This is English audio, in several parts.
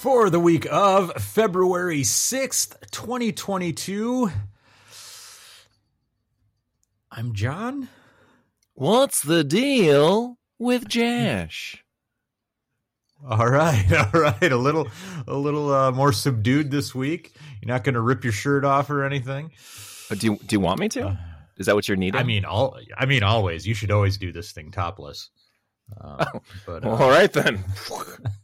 for the week of February 6th, 2022. I'm John. What's the deal with Jash? All right, all right. A little, a little uh, more subdued this week. You're not going to rip your shirt off or anything. Uh, Do you, do you want me to? Is that what you're needing? I mean, all. I mean, always. You should always do this thing topless. Um, but Well, uh, all right then.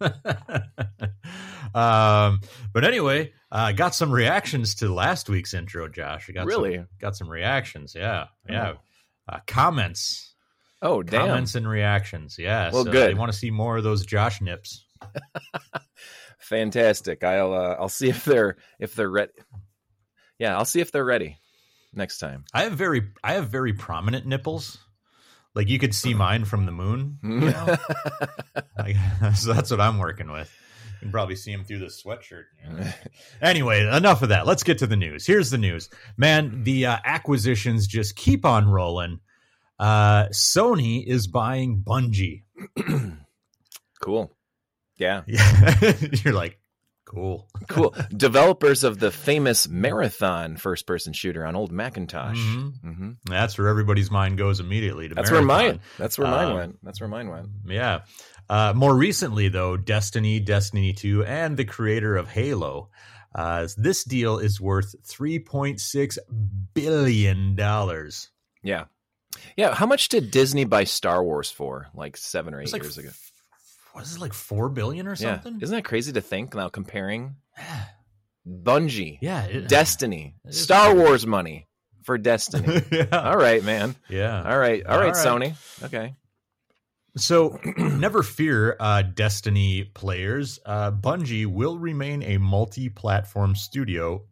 um, but anyway, I uh, got some reactions to last week's intro, Josh. I got Really? some, got some reactions. Yeah, yeah. Uh, comments, Oh, damn. comments, and reactions. Yeah. Well, so good. They want to see more of those Josh nips. Fantastic. I'll uh, I'll see if they're if they're ready. Yeah, I'll see if they're ready next time. I have very, I have very prominent nipples. Like you could see mine from the moon. You know? Like, so that's what I'm working with. You can probably see him through the sweatshirt. anyway, enough of that. Let's get to the news. Here's the news, man. The uh, acquisitions just keep on rolling. Uh, Sony is buying Bungie. Cool. Yeah. Yeah, you're like, cool. Cool. Developers of the famous Marathon first person shooter on old Macintosh. Mhm. hmm That's where everybody's mind goes immediately. To That's where mine. That's where mine Um, went. That's where mine went. Yeah. Uh, more recently, though, Destiny, Destiny 2, and the creator of Halo. Uh, this deal is worth $3.6 billion. Yeah. Yeah. How much did Disney buy Star Wars for? Like seven or eight like, years ago. what is it, like 4 billion or Yeah. something? Isn't that crazy to think now comparing Bungie, Yeah. it- Destiny, It Star crazy. Wars money for Destiny? yeah. All right, man. Yeah. All right. All All right, right. Sony. Okay. So, never fear, uh, Destiny players. Uh, Bungie will remain a multi platform studio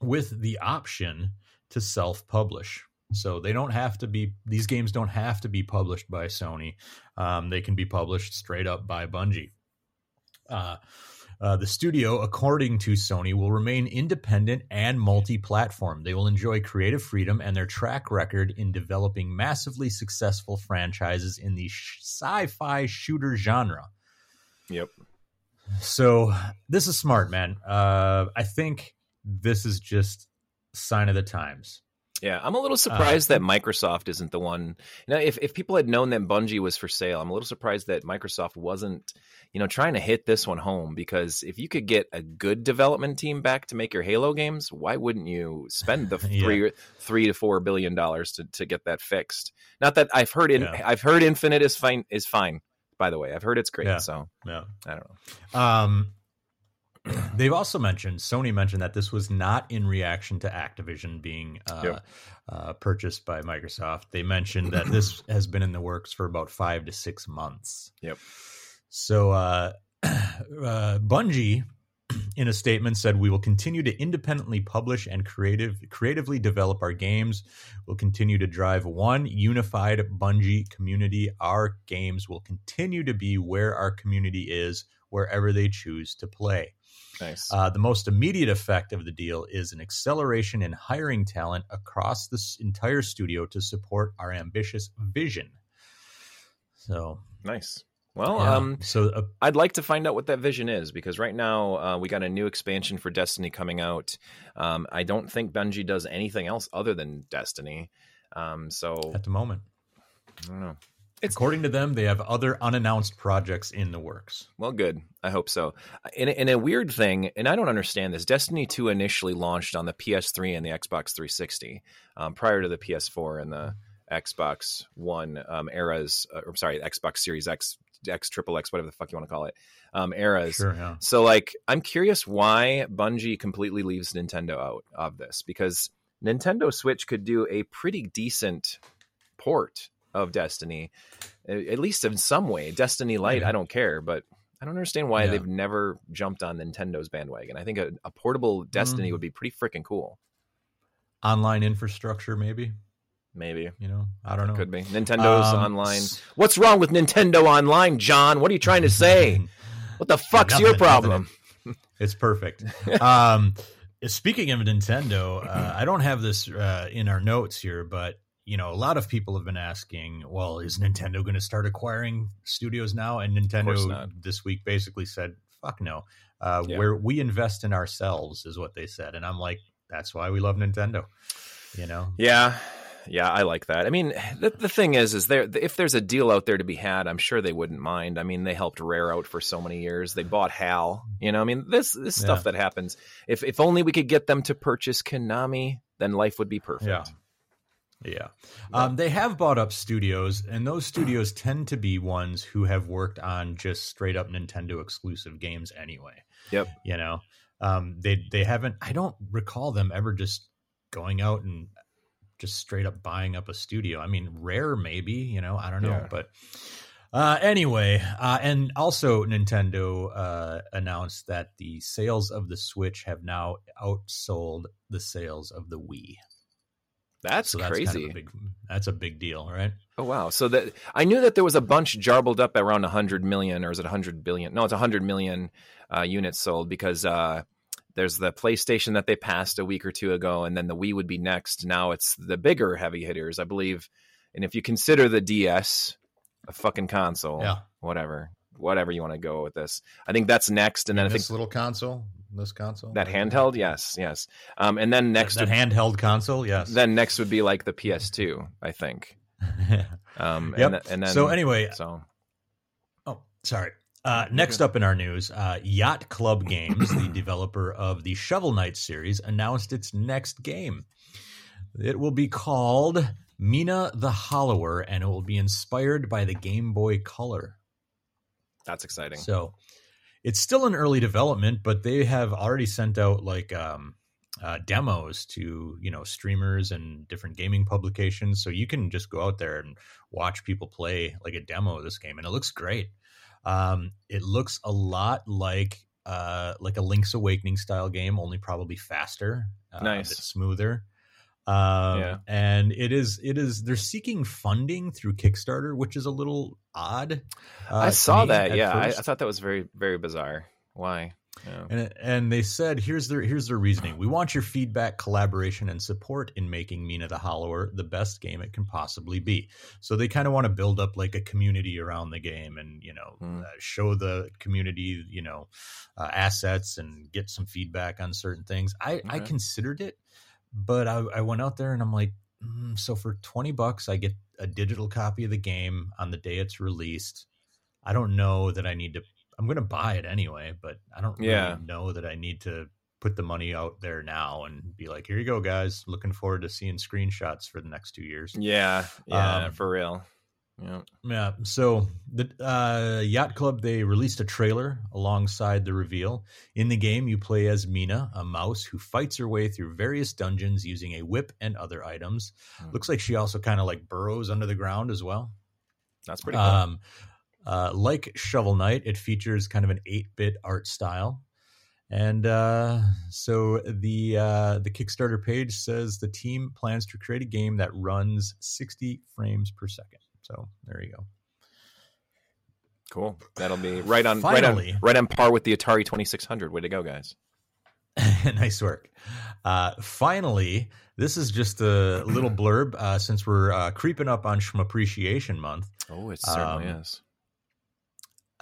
with the option to self publish. So, they don't have to be, these games don't have to be published by Sony. Um, they can be published straight up by Bungie. Uh, uh, the studio, according to Sony, will remain independent and multi platform. They will enjoy creative freedom, and their track record in developing massively successful franchises in the sci fi shooter genre. Yep. So, this is smart, man. Uh, I think this is just sign of the times. Yeah, I'm a little Uh, surprised that Microsoft isn't the one. You know, if if people had known that Bungie was for sale, I'm a little surprised that Microsoft wasn't, you know, trying to hit this one home. Because if you could get a good development team back to make your Halo games, why wouldn't you spend the Yeah. three three to four billion dollars to to get that fixed? Not that I've heard in, Yeah. I've heard Infinite is fine is fine. By the way, I've heard it's great. Yeah. So Yeah. I don't know. Um, they've also mentioned Sony mentioned that this was not in reaction to Activision being uh, Yep. uh, purchased by Microsoft. They mentioned that this has been in the works for about five to six months. Yep. So uh, uh, Bungie, in a statement, said we will continue to independently publish and creative creatively develop our games. We'll continue to drive one unified Bungie community. Our games will continue to be where our community is, wherever they choose to play. Nice. Uh, the most immediate effect of the deal is an acceleration in hiring talent across the entire studio to support our ambitious vision. So, nice. Well, yeah. um, so uh, I'd like to find out what that vision is because right now uh, we got a new expansion for Destiny coming out. Um, I don't think Bungie does anything else other than Destiny. Um, so at the moment, I don't know. According to them, they have other unannounced projects in the works. Well, good. I hope so. In, in a weird thing, and I don't understand this. Destiny Two initially launched on the PS3 and the Xbox 360 um, prior to the PS4 and the Xbox One um, eras. Uh, or sorry, Xbox Series X, X, Triple X, whatever the fuck you want to call it, um, eras. Sure, yeah. So, like, I'm curious why Bungie completely leaves Nintendo out of this because Nintendo Switch could do a pretty decent port of Destiny, at least in some way. Destiny Light, Yeah. I don't care, but I don't understand why Yeah. they've never jumped on Nintendo's bandwagon. I think a, a portable Destiny Mm. would be pretty freaking cool. Online infrastructure, maybe. Maybe. You know, I don't know. Could be. Nintendo's Um, online. What's wrong with Nintendo Online, John? What are you trying to say? What the fuck's Nothing, your problem? It's perfect. um, speaking of Nintendo, uh, I don't have this uh, in our notes here, but you know, a lot of people have been asking, well, is Nintendo going to start acquiring studios now? And Nintendo this week basically said, fuck no. Uh, Yeah. Where we invest in ourselves is what they said, and I'm like, that's why we love Nintendo. You know, Yeah, yeah, I like that. I mean, the, the thing is, is there if there's a deal out there to be had, I'm sure they wouldn't mind. I mean, they helped Rare out for so many years. They bought HAL. You know, I mean, this this stuff Yeah. that happens. If if only we could get them to purchase Konami, then life would be perfect. Yeah. Yeah. Um, they have bought up studios, and those studios tend to be ones who have worked on just straight up Nintendo exclusive games anyway. Yep. You know, um, they they haven't. I don't recall them ever just going out and just straight up buying up a studio. I mean, rare maybe. You know, I don't know, Yeah. but. Uh, anyway, uh, and also Nintendo uh, announced that the sales of the Switch have now outsold the sales of the Wii. That's, So that's crazy. Kind of big, that's a big deal, right? Oh wow! So that I knew that there was a bunch jarbled up around 100 million, or is it 100 billion? No, it's 100 million uh, units sold because uh, there's the PlayStation that they passed a week or two ago, and then the Wii would be next. Now it's the bigger heavy hitters, I believe. And if you consider the DS a fucking console, Yeah. whatever, whatever you want to go with this, I think that's next. And then I think this little console, this console, that handheld, yes, yes. Um, and then next, that, would, handheld console, yes. then next would be like the PS2, I think. Um, Yep. and, and then so anyway, so oh, sorry. Uh, next up in our news, uh, Yacht Club Games, the developer of the Shovel Knight series, announced its next game. It will be called Mina the Hollower, and it will be inspired by the Game Boy Color. That's exciting. So it's still in early development, but they have already sent out like um, uh, demos to you know streamers and different gaming publications. So you can just go out there and watch people play like a demo of this game, and it looks great. Um, it looks a lot like uh, like a Link's Awakening style game, only probably faster, uh, Nice. smoother. Um, Yeah. and it is it is they're seeking funding through Kickstarter, which is a little odd. uh, I saw that. Yeah, I, I thought that was very, very bizarre. Why? Yeah. And, and they said, here's their here's their reasoning. We want your feedback, collaboration, and support in making Mina the Hollower the best game it can possibly be. So they kind of want to build up like a community around the game, and you know, Hmm. uh, show the community, you know, uh, assets and get some feedback on certain things. I I considered it, but I, I went out there and I'm like, mm, so for twenty bucks, I get a digital copy of the game on the day it's released. I don't know that I need to. I'm going to buy it anyway, but I don't really Yeah. know that I need to put the money out there now and be like, here you go, guys. Looking forward to seeing screenshots for the next two years. Yeah, yeah, Um, for real. Yeah. Yeah. So the uh, Yacht Club they released a trailer alongside the reveal. In the game, you play as Mina, a mouse who fights her way through various dungeons using a whip and other items. Hmm. Looks like she also kind of like burrows under the ground as well. That's pretty cool. Um, uh, like Shovel Knight, it features kind of an 8-bit art style. And uh, so the uh, the Kickstarter page says the team plans to create a game that runs 60 frames per second. So there you go. cool. That'll be right on, right on, Finally. right on par with the Atari Twenty Six Hundred. Way to go, guys! nice work. Uh, finally, this is just a little blurb uh, since we're uh, creeping up on Shmup Appreciation Month. Oh, it certainly Um, is.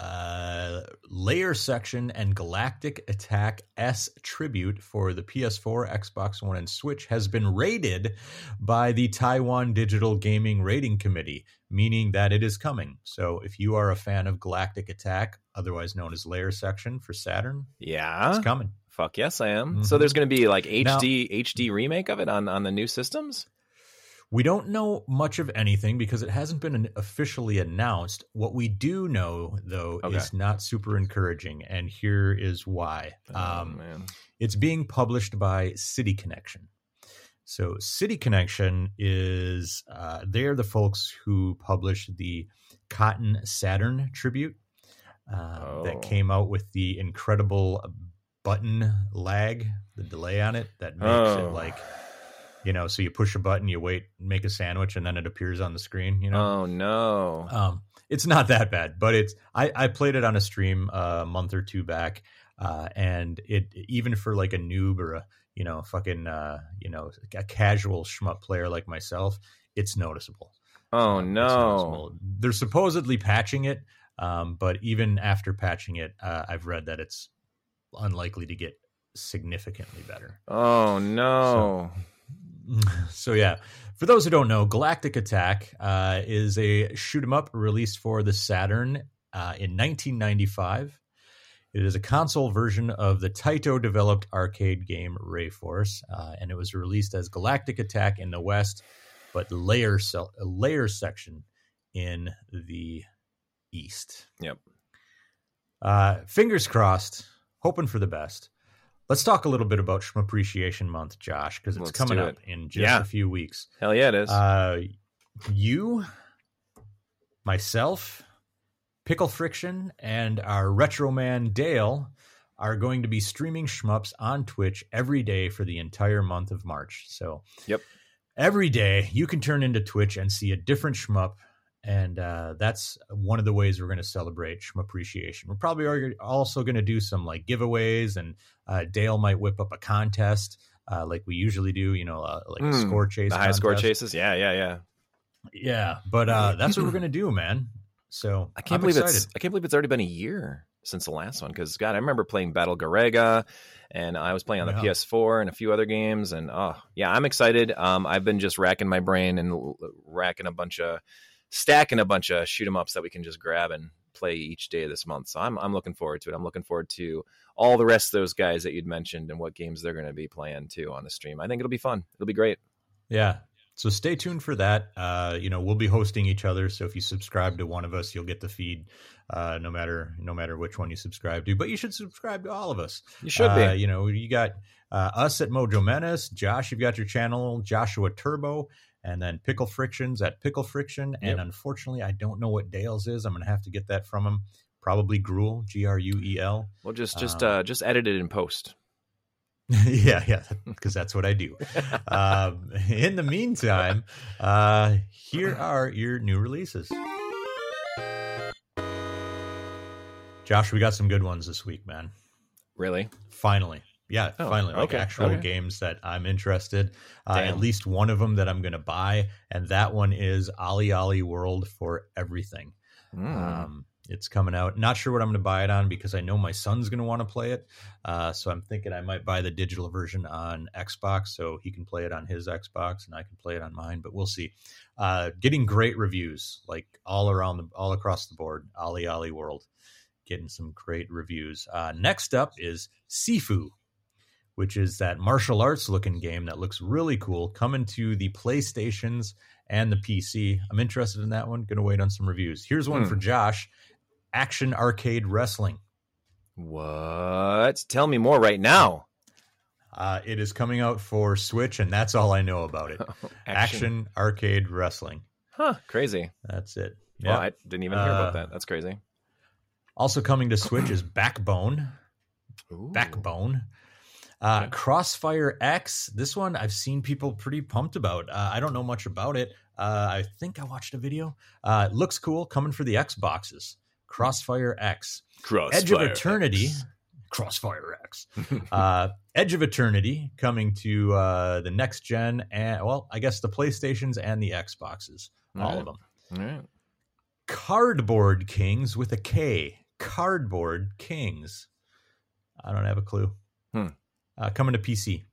Uh, layer section and Galactic Attack S tribute for the PS4, Xbox One, and Switch has been rated by the Taiwan Digital Gaming Rating Committee, meaning that it is coming. So if you are a fan of Galactic Attack, otherwise known as Layer Section for Saturn, Yeah, it's coming. fuck yes, I am. So Mhm. there's going to be like Now- HD HD remake of it on on the new systems. We don't know much of anything because it hasn't been an- officially announced. What we do know, though, Okay. is not super encouraging, and here is why. oh Um, man, It's being published by City Connection. So City Connection is uh, they're the folks who published the Cotton Saturn tribute uh, Oh. that came out with the incredible button lag, the delay on it that makes Oh. it like you know. So you push a button, you wait, make a sandwich, and then it appears on the screen. You know, oh no, um, it's not that bad, but it's I, I played it on a stream uh, a month or two back, uh, and it even for like a noob or a you know fucking uh, you know a casual shmup player like myself, it's noticeable. oh no. noticeable. They're supposedly patching it. Um, but even after patching it, uh, I've read that it's unlikely to get significantly better. Oh no! So, so yeah, for those who don't know, Galactic Attack uh, is a shoot 'em up released for the Saturn uh, in 1995. It is a console version of the Taito developed arcade game Rayforce, uh, and it was released as Galactic Attack in the West, but layer layer section in the East. Yep. Uh, fingers crossed, hoping for the best. Let's talk a little bit about Shmup Appreciation Month, Josh, because it's Let's coming up it. in just Yeah. a few weeks. Hell yeah, it is. Uh, you, myself, Pickle Friction, and our retro man Dale are going to be streaming shmups on Twitch every day for the entire month of March. So, Yep. every day you can turn into Twitch and see a different shmup. And uh, that's one of the ways we're going to celebrate Appreciation. We're probably also going to do some like giveaways, and uh, Dale might whip up a contest uh, like we usually do. You know, uh, like a Mm, score chase. the high score chases. Yeah, yeah, yeah. Yeah, but uh, that's what we're gonna do, man. So I can't I'm believe excited. it's I can't believe it's already been a year since the last one because God, I remember playing Battle Garegga, and I was playing on the Yeah. PS4 and a few other games, and oh yeah, I'm excited. Um, I've been just racking my brain and racking a bunch of stacking a bunch of shoot 'em ups that we can just grab and play each day of this month. So I'm I'm looking forward to it. I'm looking forward to all the rest of those guys that you'd mentioned and what games they're going to be playing too on the stream. I think it'll be fun. It'll be great. Yeah. So stay tuned for that. Uh, you know, we'll be hosting each other. So if you subscribe to one of us, you'll get the feed, uh, no matter no matter which one you subscribe to. But you should subscribe to all of us. You should Uh, be. you know, you got uh, us at Mojo Menace. Josh, you've got your channel, Joshua Turbo, and then Pickle Frictions at Pickle Friction. And unfortunately, I don't know what Dale's is. I'm going to have to get that from him. Probably Gruel, G R U E L. Well, just just Um, uh, just edit it in post. yeah, yeah, because that's what I do. um, in the meantime, uh, here are your new releases. Josh, we got some good ones this week, man. Really? Finally. Yeah, Oh, finally. Like okay, actual okay. games that I'm interested. Uh, at least one of them that I'm going to buy, and that one is OlliOlli World for everything. Mm. Um, it's coming out. Not sure what I'm going to buy it on because I know my son's going to want to play it. Uh, so I'm thinking I might buy the digital version on Xbox so he can play it on his Xbox and I can play it on mine. But we'll see. Uh, getting great reviews like all around the all across the board. OlliOlli World getting some great reviews. Uh, next up is Sifu. Which is that martial arts looking game that looks really cool, coming to the PlayStations and the PC. I'm interested in that one. Going to wait on some reviews. Here's one Hmm. for Josh Action Arcade Wrestling. What? Tell me more right now. Uh, it is coming out for Switch, and that's all I know about it. Action, Arcade Wrestling. Huh? Crazy. That's it. Yeah. Yeah. I didn't even hear about Uh, that. That's crazy. also coming to Switch is Backbone. Ooh. Backbone. Uh, Crossfire X. This one I've seen people pretty pumped about. Uh, I don't know much about it. Uh, I think I watched a video. Uh, it looks cool. Coming for the Xboxes. Crossfire X. Crossfire Edge of Eternity. Crossfire X. uh, Edge of Eternity coming to uh, the next gen and well, I guess the PlayStations and the Xboxes, all of them. All right. Cardboard Kings with a K. Cardboard Kings. I don't have a clue. Hmm. Uh, coming to PC.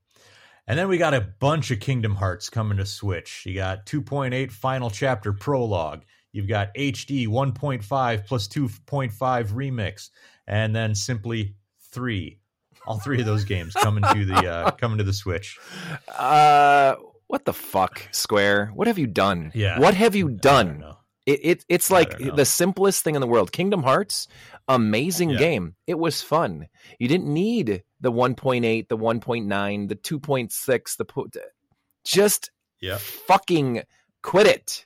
And then we got a bunch of Kingdom Hearts coming to Switch. You got 2.8 Final Chapter Prologue. You've got HD 1.5 plus 2.5 Remix, and then simply three. All three of those games coming to the uh, coming to the Switch. Uh, what the fuck, Square? What have you done? Yeah. What have you done? It, it it's like the simplest thing in the world. Kingdom Hearts, amazing Yeah. game. It was fun. You didn't need the 1.8, the 1.9, the 2.6, the po- just Yeah. fucking quit it.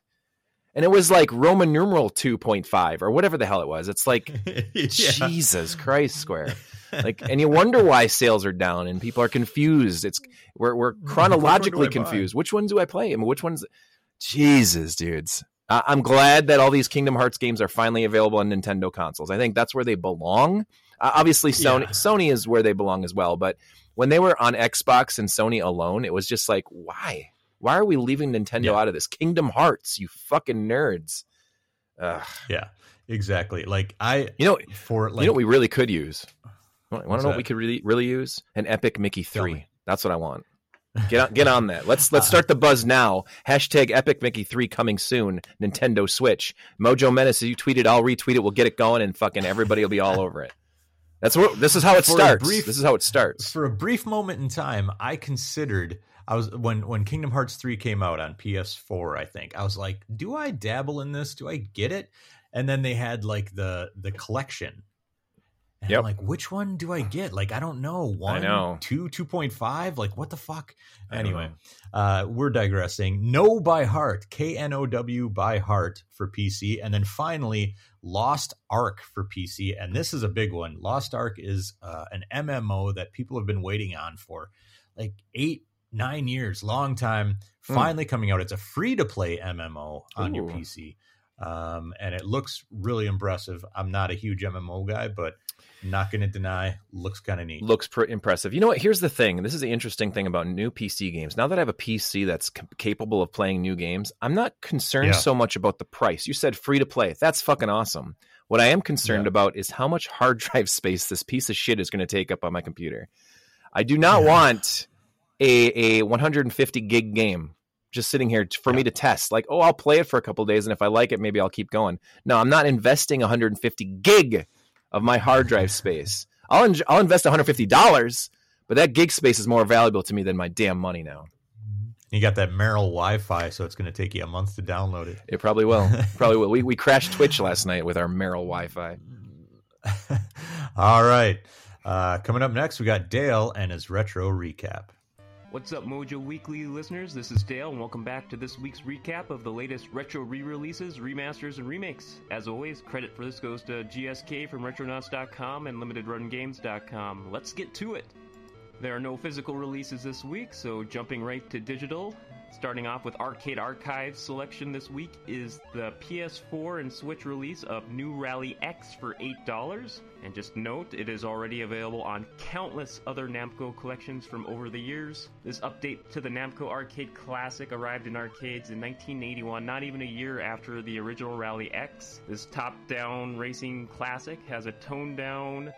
And it was like Roman numeral 2.5 or whatever the hell it was. It's like yeah. Jesus Christ, Square. Like, and you wonder why sales are down and people are confused. It's we're we're chronologically Which one do I buy? confused. Which one do I play? I mean, which ones? Jesus, dudes. I I'm glad that all these Kingdom Hearts games are finally available on Nintendo consoles. I think that's where they belong. Uh, obviously, Sony Yeah. Sony is where they belong as well. But when they were on Xbox and Sony alone, it was just like, why? Why are we leaving Nintendo Yeah. out of this? Kingdom Hearts, you fucking nerds. Ugh. Yeah. exactly. Like I, You know, for like you know what we really could use? Want to know What's what we could really really use? An Epic Mickey three. That's what I want. Get on, get on that. Let's let's start the buzz now. Hashtag Epic Mickey three coming soon. Nintendo Switch. Mojo Menace, you tweet it, I'll retweet it. We'll get it going, and fucking everybody will be all over it. That's what. This is how it For starts. brief- this is how it starts. for a brief moment in time, I considered I was when when Kingdom Hearts 3 came out on PS4, I think. I was like, do I dabble in this? Do I get it? And then they had like the the collection. And Yep. I'm like, which one do I get? Like, I don't know. One, know. two, 2.5? Like, what the fuck? Anyway, uh, we're digressing. Know by heart, K N O W by heart for PC, and then finally Lost Ark for PC, and this is a big one. Lost Ark is uh, an MMO that people have been waiting on for like eight, nine years, long time. Hmm. Finally coming out. It's a free to play MMO on your PC, um, and it looks really impressive. I'm not a huge MMO guy, but not going to deny, looks kind of neat. looks pr- impressive. You know what? Here's the thing. This is the interesting thing about new PC games. Now that I have a PC that's c- capable of playing new games, I'm not concerned Yeah. so much about the price. You said free to play. That's fucking awesome. What I am concerned Yeah. about is how much hard drive space this piece of shit is going to take up on my computer. I do not Yeah. want a a 150 gig game just sitting here for me to test. Like, oh, I'll play it for a couple days, and if I like it, maybe I'll keep going. No, I'm not investing 150 gig of my hard drive space. I'll en- I'll invest 150 dollars, but that gig space is more valuable to me than my damn money now. You got that Merrill Wi-Fi, so it's going to take you a month to download it. It probably will. probably will. We we crashed Twitch last night with our Merrill Wi-Fi. All right. Uh, coming up next, we got Dale and his retro recap. What's up, Mojo Weekly listeners? This is Dale, and welcome back to this week's recap of the latest retro re releases, remasters, and remakes. As always, credit for this goes to GSK from Retronauts.com and LimitedRunGames.com. Let's get to it! There are no physical releases this week, so jumping right to digital. Starting off with Arcade Archives selection this week is the PS4 and Switch release of New Rally X for $8. And just note, it is already available on countless other Namco collections from over the years. This update to the Namco Arcade Classic arrived in arcades in 1981, not even a year after the original Rally X. This top down racing classic has a toned down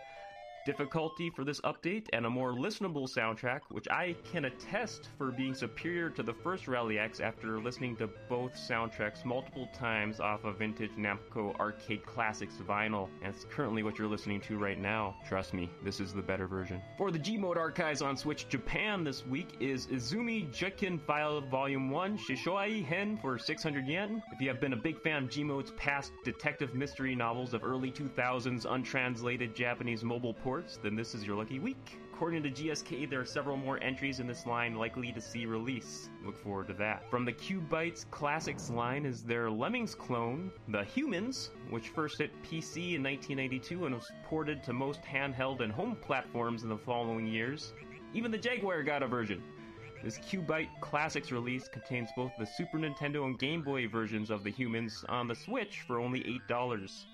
difficulty for this update and a more listenable soundtrack, which I can attest for being superior to the first Rally X after listening to both soundtracks multiple times off of vintage Namco Arcade Classics vinyl. And it's currently what you're listening to right now. Trust me, this is the better version. For the G-Mode archives on Switch Japan this week is Izumi Jutkin File Volume 1 Shishoai Hen for 600 yen. If you have been a big fan of G-Mode's past detective mystery novels of early 2000s untranslated Japanese mobile then this is your lucky week. According to GSK, there are several more entries in this line likely to see release. Look forward to that. From the QUByte Classics line is their Lemmings clone, The Humans, which first hit PC in 1982 and was ported to most handheld and home platforms in the following years. Even the Jaguar got a version. This QUByte Classics release contains both the Super Nintendo and Game Boy versions of the Humans on the Switch for only $8.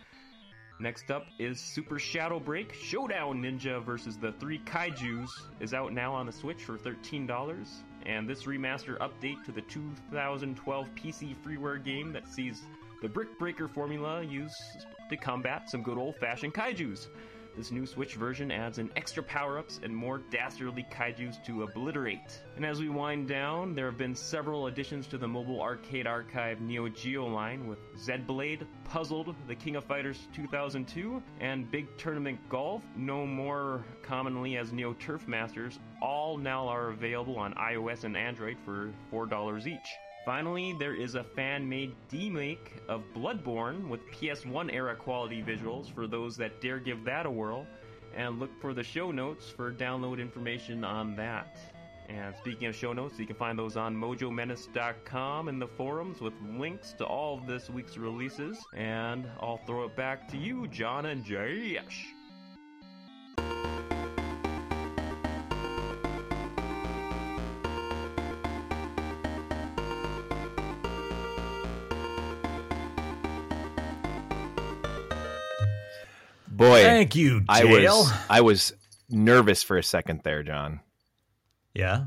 Next up is Super Shadow Break Showdown Ninja versus the Three Kaijus is out now on the Switch for $13. And this remaster update to the 2012 PC freeware game that sees the Brick Breaker formula used to combat some good old fashioned kaijus. This new Switch version adds in extra power ups and more dastardly kaijus to obliterate. And as we wind down, there have been several additions to the mobile arcade archive Neo Geo line with Zed Blade, Puzzled, The King of Fighters 2002, and Big Tournament Golf, no more commonly as Neo Turf Masters, all now are available on iOS and Android for $4 each. Finally, there is a fan made remake of Bloodborne with PS1 era quality visuals for those that dare give that a whirl, and look for the show notes for download information on that. And speaking of show notes, you can find those on mojomenace.com in the forums with links to all of this week's releases. And I'll throw it back to you, John and Jash. Boy, Thank you, I Dale. was I was nervous for a second there, John. yeah.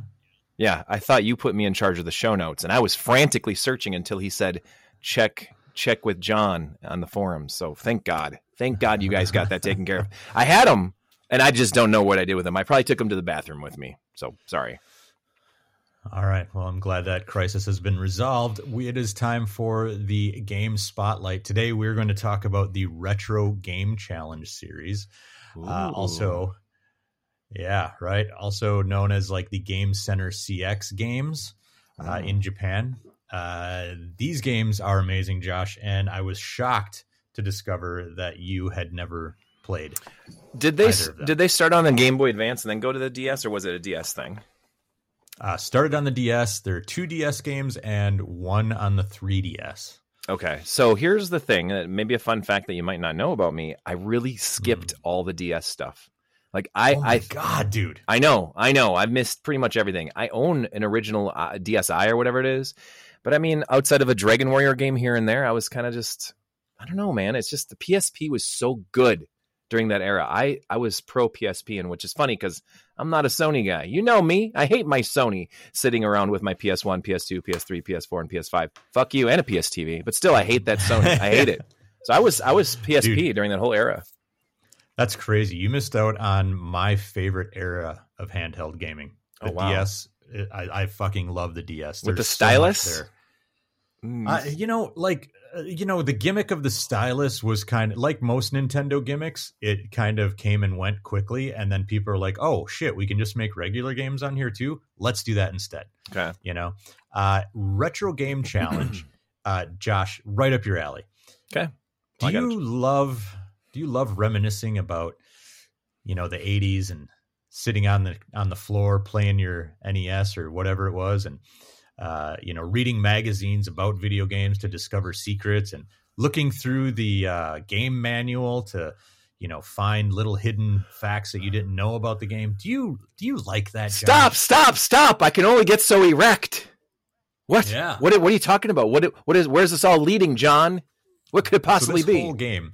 Yeah, I thought you put me in charge of the show notes, and I was frantically searching until he said, "Check check with John on the forums. So thank God, thank God you guys got that taken care of. I had them, and I just don't know what I did with them. I probably took them to the bathroom with me. So sorry. All right. Well, I'm glad that crisis has been resolved. It is time for the game spotlight. Today, we're going to talk about the Retro Game Challenge series. Uh, also, yeah, right. Also known as like the Game Center CX games uh, in Japan. Uh, these games are amazing, Josh, and I was shocked to discover that you had never played. Did they either of them. did they start on the Game Boy Advance and then go to the DS, or was it a DS thing? Uh, started on the DS. There are two DS games and one on the 3DS. Okay, so here's the thing. Maybe a fun fact that you might not know about me. I really skipped all the DS stuff. Like I, oh I, God, dude. I know, I know. I've missed pretty much everything. I own an original uh, DSi or whatever it is, but I mean, outside of a Dragon Warrior game here and there, I was kind of just, I don't know, man. It's just the PSP was so good during that era. I, I was pro PSP, and which is funny because I'm not a Sony guy. You know me. I hate my Sony sitting around with my PS1, PS2, PS3, PS4, and PS5. Fuck you and a PS TV, but still, I hate that Sony. I hate it. So I was, I was PSP Dude. during that whole era. That's crazy. You missed out on my favorite era of handheld gaming. Oh, the Oh, wow. DS. I, I fucking love the DS. With the There's so stylus? there. Mm. Uh, you know, like uh, you know, the gimmick of the stylus was kind of like most Nintendo gimmicks. It kind of came and went quickly, and then people are like, "Oh shit, we can just make regular games on here too. Let's do that instead." okay. You know, uh, retro game challenge, uh, Josh, right up your alley. Okay. Do you love? Do you love reminiscing about, you know, the '80s and sitting on the on the floor playing your NES or whatever it was, and uh, you know, reading magazines about video games to discover secrets and looking through the uh, game manual to, you know, find little hidden facts that you didn't know about the game. Do you do you like that? Josh? Stop! Stop! Stop! I can only get so erect. What? Yeah. What? What are you talking about? What? What is? Where's this all leading, John? What could it possibly so this be? whole game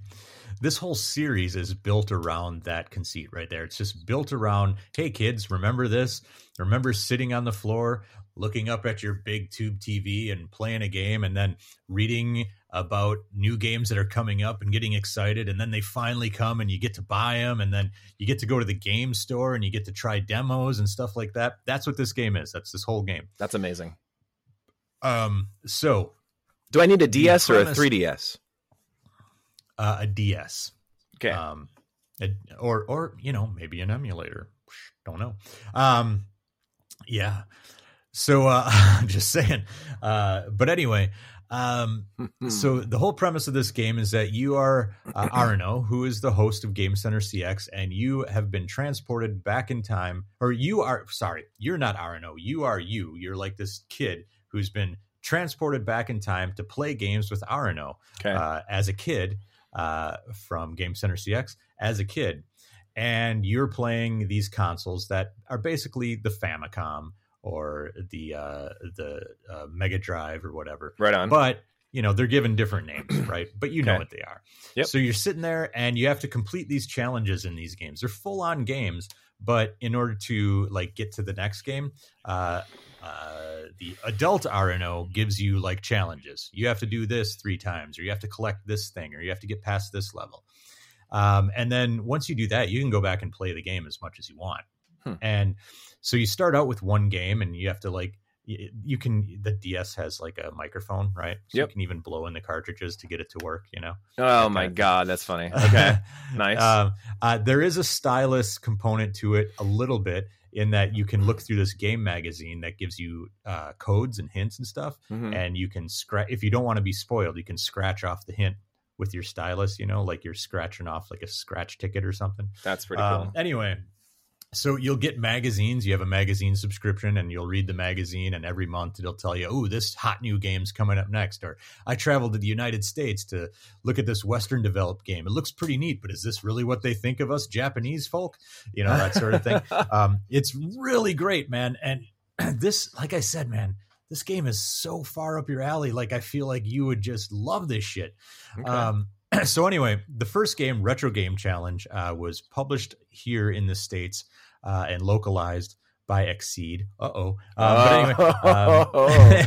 this whole series is built around that conceit right there it's just built around hey kids remember this remember sitting on the floor looking up at your big tube tv and playing a game and then reading about new games that are coming up and getting excited and then they finally come and you get to buy them and then you get to go to the game store and you get to try demos and stuff like that. That's what this game is. That's this whole game. That's amazing. um so Do I need a DS or a 3DS? uh, a ds Okay. um a- or or you know maybe an emulator. Don't know. Um yeah so uh i'm just saying uh but anyway um so the whole premise of this game is that you are uh, Arino, who is the host of Game Center CX, and you have been transported back in time, or you are sorry, you're not Arino, you are you. You're like this kid who's been transported back in time to play games with Arino okay. uh, as a kid uh, from Game Center CX as a kid, and you're playing these consoles that are basically the Famicom or the uh, the uh, Mega Drive or whatever, right on. but you know they're given different names, right? But you know what they are. Yep. So you're sitting there and you have to complete these challenges in these games. They're full on games, but in order to like get to the next game, uh, uh, the adult Arino gives you like challenges. You have to do this three times, or you have to collect this thing, or you have to get past this level. Um, and then once you do that, you can go back and play the game as much as you want. Hmm. And so you start out with one game, and you have to like you can the DS has like a microphone, right? So Yep. you can even blow in the cartridges to get it to work. You know. oh my god, that's funny. Okay. nice. Um, uh, there is a stylus component to it a little bit in that you can look through this game magazine that gives you uh, codes and hints and stuff, Mhm. and you can scratch if you don't want to be spoiled, you can scratch off the hint with your stylus. You know, like you're scratching off like a scratch ticket or something. That's pretty Um, cool. Anyway, so you'll get magazines. You have a magazine subscription, and you'll read the magazine, and every month it'll tell you, "Oh, this hot new game's coming up next." Or I traveled to the United States to look at this Western developed game. It looks pretty neat, but is this really what they think of us Japanese folk? You know that sort of thing. um, it's really great, man. And this, like I said, man. This game is so far up your alley. Like I feel like you would just love this shit. Okay. Um, so anyway, the first game, Retro Game Challenge, uh, was published here in the states uh, and localized by XSEED. Uh-oh. Um, but anyway, um,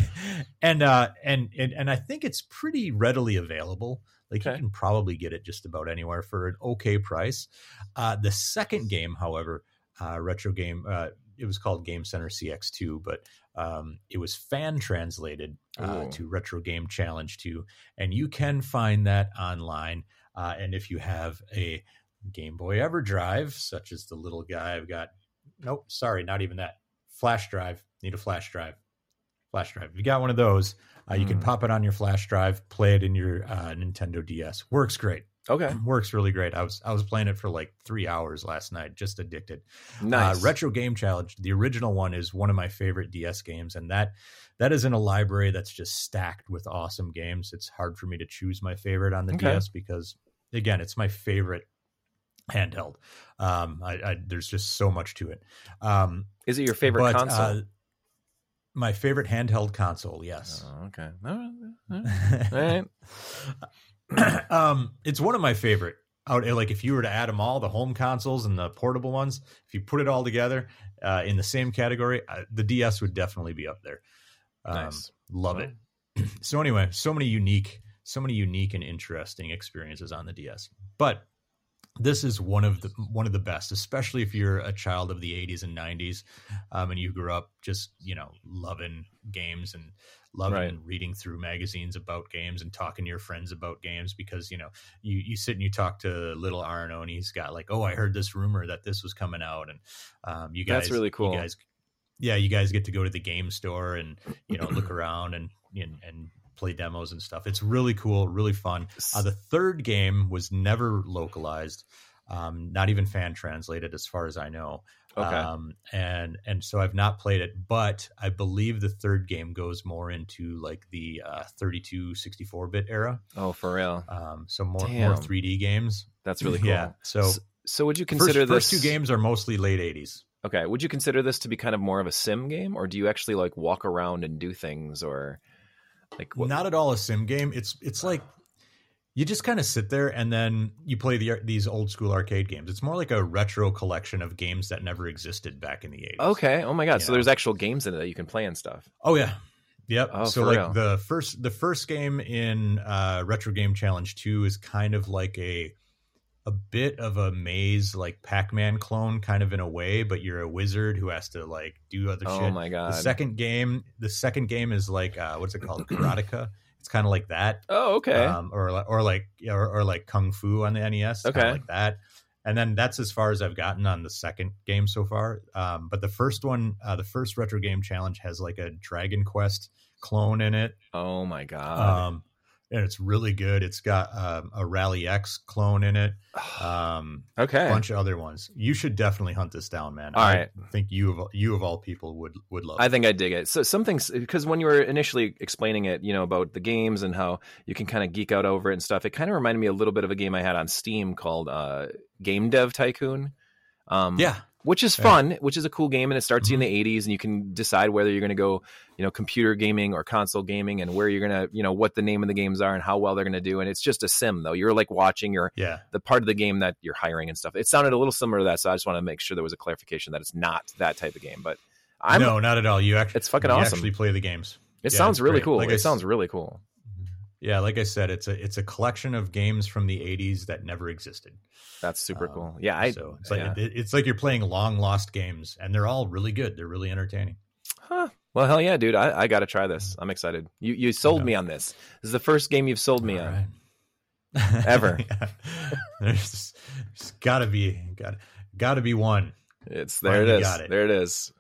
and, uh, and and and I think it's pretty readily available. Like Okay. you can probably get it just about anywhere for an okay price. Uh, the second game, however, uh, retro game, uh, it was called Game Center CX2, but um, it was fan translated uh, to Retro Game Challenge 2, and you can find that online. Uh, and if you have a Game Boy EverDrive, such as the little guy I've got, nope, sorry, not even that. Flash drive, need a flash drive. Flash drive. If you got one of those, uh, you can Hmm. pop it on your flash drive, play it in your uh, Nintendo DS. Works great. Okay, Works really great. I was I was playing it for like three hours last night, just addicted. nice. Uh, Retro Game Challenge, the original one, is one of my favorite DS games, and that that is in a library that's just stacked with awesome games. It's hard for me to choose my favorite on the Okay. DS because, again, it's my favorite handheld. Um, I, I there's just so much to it. Um, Is it your favorite but, console? uh, my favorite handheld console, yes. Oh, okay. All right. All right. um, it's one of my favorite. Out like if you were to add them all, the home consoles and the portable ones, if you put it all together uh, in the same category, uh, the DS would definitely be up there. Um, Nice. Love Well, it. So anyway, so many unique, so many unique and interesting experiences on the DS. But this is one of the one of the best, especially if you're a child of the 80s and 90s, um, and you grew up just you know loving games and loving Right. reading through magazines about games and talking to your friends about games because you know you you sit and you talk to little Arino and he's got like oh I heard this rumor that this was coming out and um, you guys That's really cool. you guys yeah you guys get to go to the game store and you know look around and and, and play demos and stuff it's really cool really fun uh, the third game was never localized, um, not even fan translated, as far as I know. Okay. Um, and and so I've not played it, but I believe the third game goes more into like the uh, 32, 64 bit era. oh, for real. Um, so more more 3D games. That's really cool. Yeah. So So would you first, consider first this two games are mostly late 80s. Okay. Would you consider this to be kind of more of a sim game, or do you actually like walk around and do things, or like what? Not at all a sim game. It's it's like you just kind of sit there and then you play the these old school arcade games. It's more like a retro collection of games that never existed back in the 80s. Okay. Oh my god. So there's actual games in it that you can play and stuff. Oh yeah. Yep. Oh, so like real? the first the first game in uh Retro Game Challenge 2 is kind of like a a bit of a maze like Pac-Man clone kind of in a way, but you're a wizard who has to like do other Oh shit. Oh my god. The second game, the second game is like uh what's it called? Karateka. It's kind of like that. oh, okay. Um or or like or, or like Kung Fu on the NES, Okay. like that. And then that's as far as I've gotten on the second game so far. Um, but the first one, uh, the first retro game challenge has like a Dragon Quest clone in it, oh my god. um, and it's really good. It's got um, a Rally X clone in it, um, okay. a bunch of other ones. You should definitely hunt this down, man. All I right. think you of you of all people would would love. I it. think I dig it. So some things because when you were initially explaining it, you know, about the games and how you can kind of geek out over it and stuff, it kind of reminded me a little bit of a game I had on Steam called uh, Game Dev Tycoon. Um, yeah, which is Yeah. fun, which is a cool game, and it starts you in Mm-hmm. the '80s, and you can decide whether you're going to go, you know, computer gaming or console gaming, and where you're going to, you know, what the name of the games are and how well they're going to do. And it's just a sim, though. You're like watching your yeah. the part of the game that you're hiring and stuff. It sounded a little similar to that, so I just want to make sure there was a clarification that it's not that type of game. But I'm, no, not at all. You actually, It's fucking awesome. Actually, play the games. it yeah, sounds really great. cool. Like it sounds really cool. Yeah, like I said, it's a it's a collection of games from the '80s that never existed. That's super Um, cool. Yeah, I. so it's like yeah. it, it's like you're playing long lost games, and they're all really good. They're really entertaining. Huh. Well, hell yeah, dude! I, I got to try this. I'm excited. You you sold me on this. This is the first game you've sold me All on. right. Ever. Yeah. There's, there's got to be got got to be one. It's there. It Finally is. got it. There it is.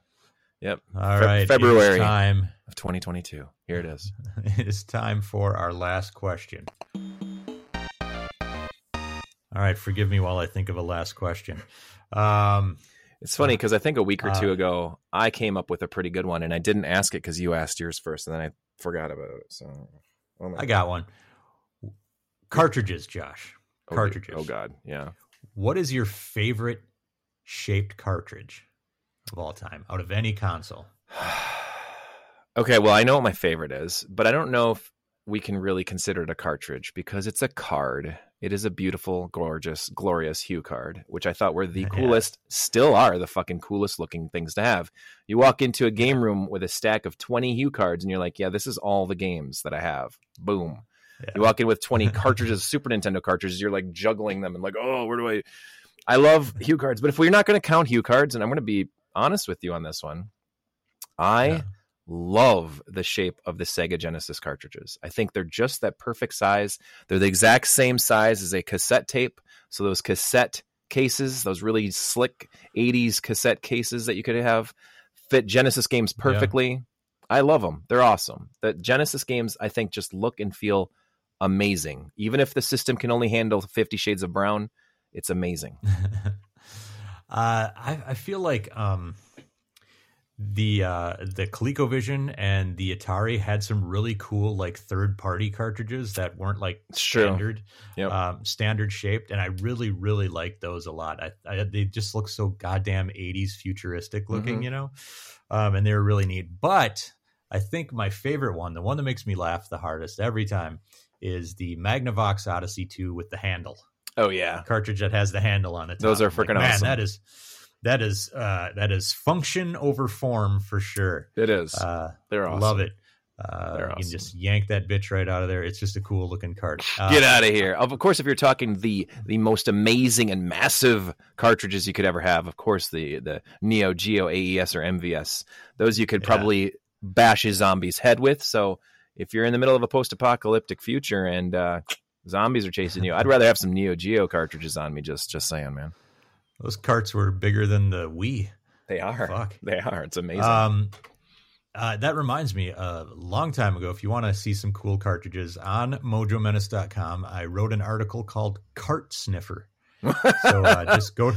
Yep. All Fe- right, February. time. Of 2022. Here it is. It is time for our last question. All right, forgive me while I think of a last question. Um, It's funny because I think a week or two Uh, ago I came up with a pretty good one, and I didn't ask it because you asked yours first, and then I forgot about it. So, oh I got one. Cartridges, Josh. oh, cartridges. Oh god, yeah. What is your favorite shaped cartridge of all time out of any console? okay, well I know what my favorite is, but I don't know if we can really consider it a cartridge because it's a card. It is a beautiful, gorgeous, glorious HuCard, which I thought were the Yeah. coolest, still are the fucking coolest looking things to have. You walk into a game room with a stack of 20 HuCards and you're like, yeah, this is all the games that I have. Boom. Yeah. You walk in with 20 cartridges, Super Nintendo cartridges, you're like juggling them and like, oh, where do I? I love HuCards, but if we're not going to count HuCards, and I'm going to be honest with you on this one, I Yeah. love the shape of the Sega Genesis cartridges. I think they're just that perfect size. They're the exact same size as a cassette tape. So those cassette cases, those really slick 80s cassette cases that you could have, fit Genesis games perfectly. I love them. They're awesome. The Genesis games, I think, just look and feel amazing. Even if the system can only handle 50 Shades of Brown, it's amazing. uh, I, I feel like um, the uh, the ColecoVision and the Atari had some really cool like third party cartridges that weren't like standard Yep. um, standard shaped, and I really really liked those a lot. I, I they just look so goddamn eighties futuristic looking, Mhm. you know, um, and they were really neat. But I think my favorite one, the one that makes me laugh the hardest every time, is the Magnavox Odyssey two with the handle Oh, yeah. cartridge that has the handle on it. Those are freaking man, awesome. That is that is uh, that is function over form for sure. It is. Uh, They're awesome. Love it. Uh, They're you can just yank that bitch right out of there. It's just a cool looking card. Uh, Get out of here. Of course, if you're talking the the most amazing and massive cartridges you could ever have, of course the the Neo Geo AES or MVS. Those you could Yeah. probably bash a zombie's head with. So if you're in the middle of a post-apocalyptic future and uh, zombies are chasing you, I'd rather have some Neo Geo cartridges on me. Just just saying, man. Those carts were bigger than the Wii. They are. Fuck. They are. It's amazing. Um, uh, that reminds me, a long time ago, if you want to see some cool cartridges on mojomenace.com, I wrote an article called Cart Sniffer. So uh, just go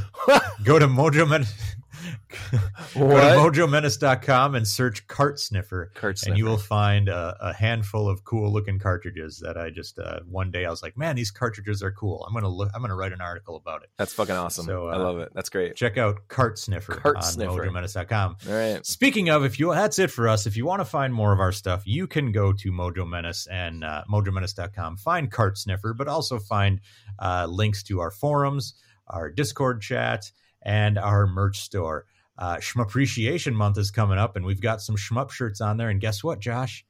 go to Mojo Menace, go What? to mojomenace.com and search Cart Sniffer, Cart and you will find a, a handful of cool looking cartridges that I just uh, one day I was like, man, these cartridges are cool. I'm gonna look. I'm gonna write an article about it. That's fucking awesome. So, I uh, love it. That's great. Check out Cart Sniffer Cart on Sniffer. mojomenace.com. All right. Speaking of, if you that's it for us. If you want to find more of our stuff, you can go to Mojo Menace and uh, mojomenace.com. Find Cart Sniffer, but also find uh, links to our forums, our Discord chat, and our merch store. Uh, Shmup Appreciation Month is coming up, and we've got some Shmup shirts on there. And guess what, Josh?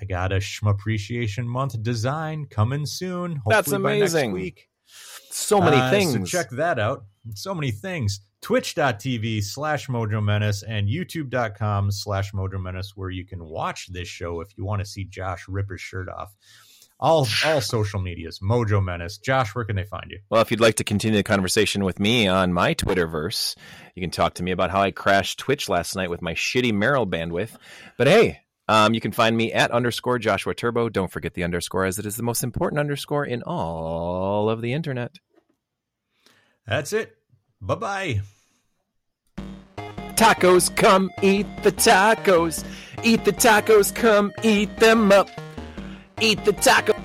I got a Shmup Appreciation Month design coming soon. Hopefully That's by amazing. next week. So many Uh, things. So check that out. So many things. Twitch.tv slash Mojo Menace and YouTube.com slash Mojo Menace, where you can watch this show if you want to see Josh rip his shirt off. All all social medias, Mojo Menace. Josh, where can they find you? Well, if you'd like to continue the conversation with me on my Twitterverse, you can talk to me about how I crashed Twitch last night with my shitty Merrill bandwidth. But hey, um, you can find me at underscore Joshua Turbo. Don't forget the underscore, as it is the most important underscore in all of the internet. That's it. Bye bye. Tacos, come eat the tacos. Eat the tacos, come eat them up. Eat the taco.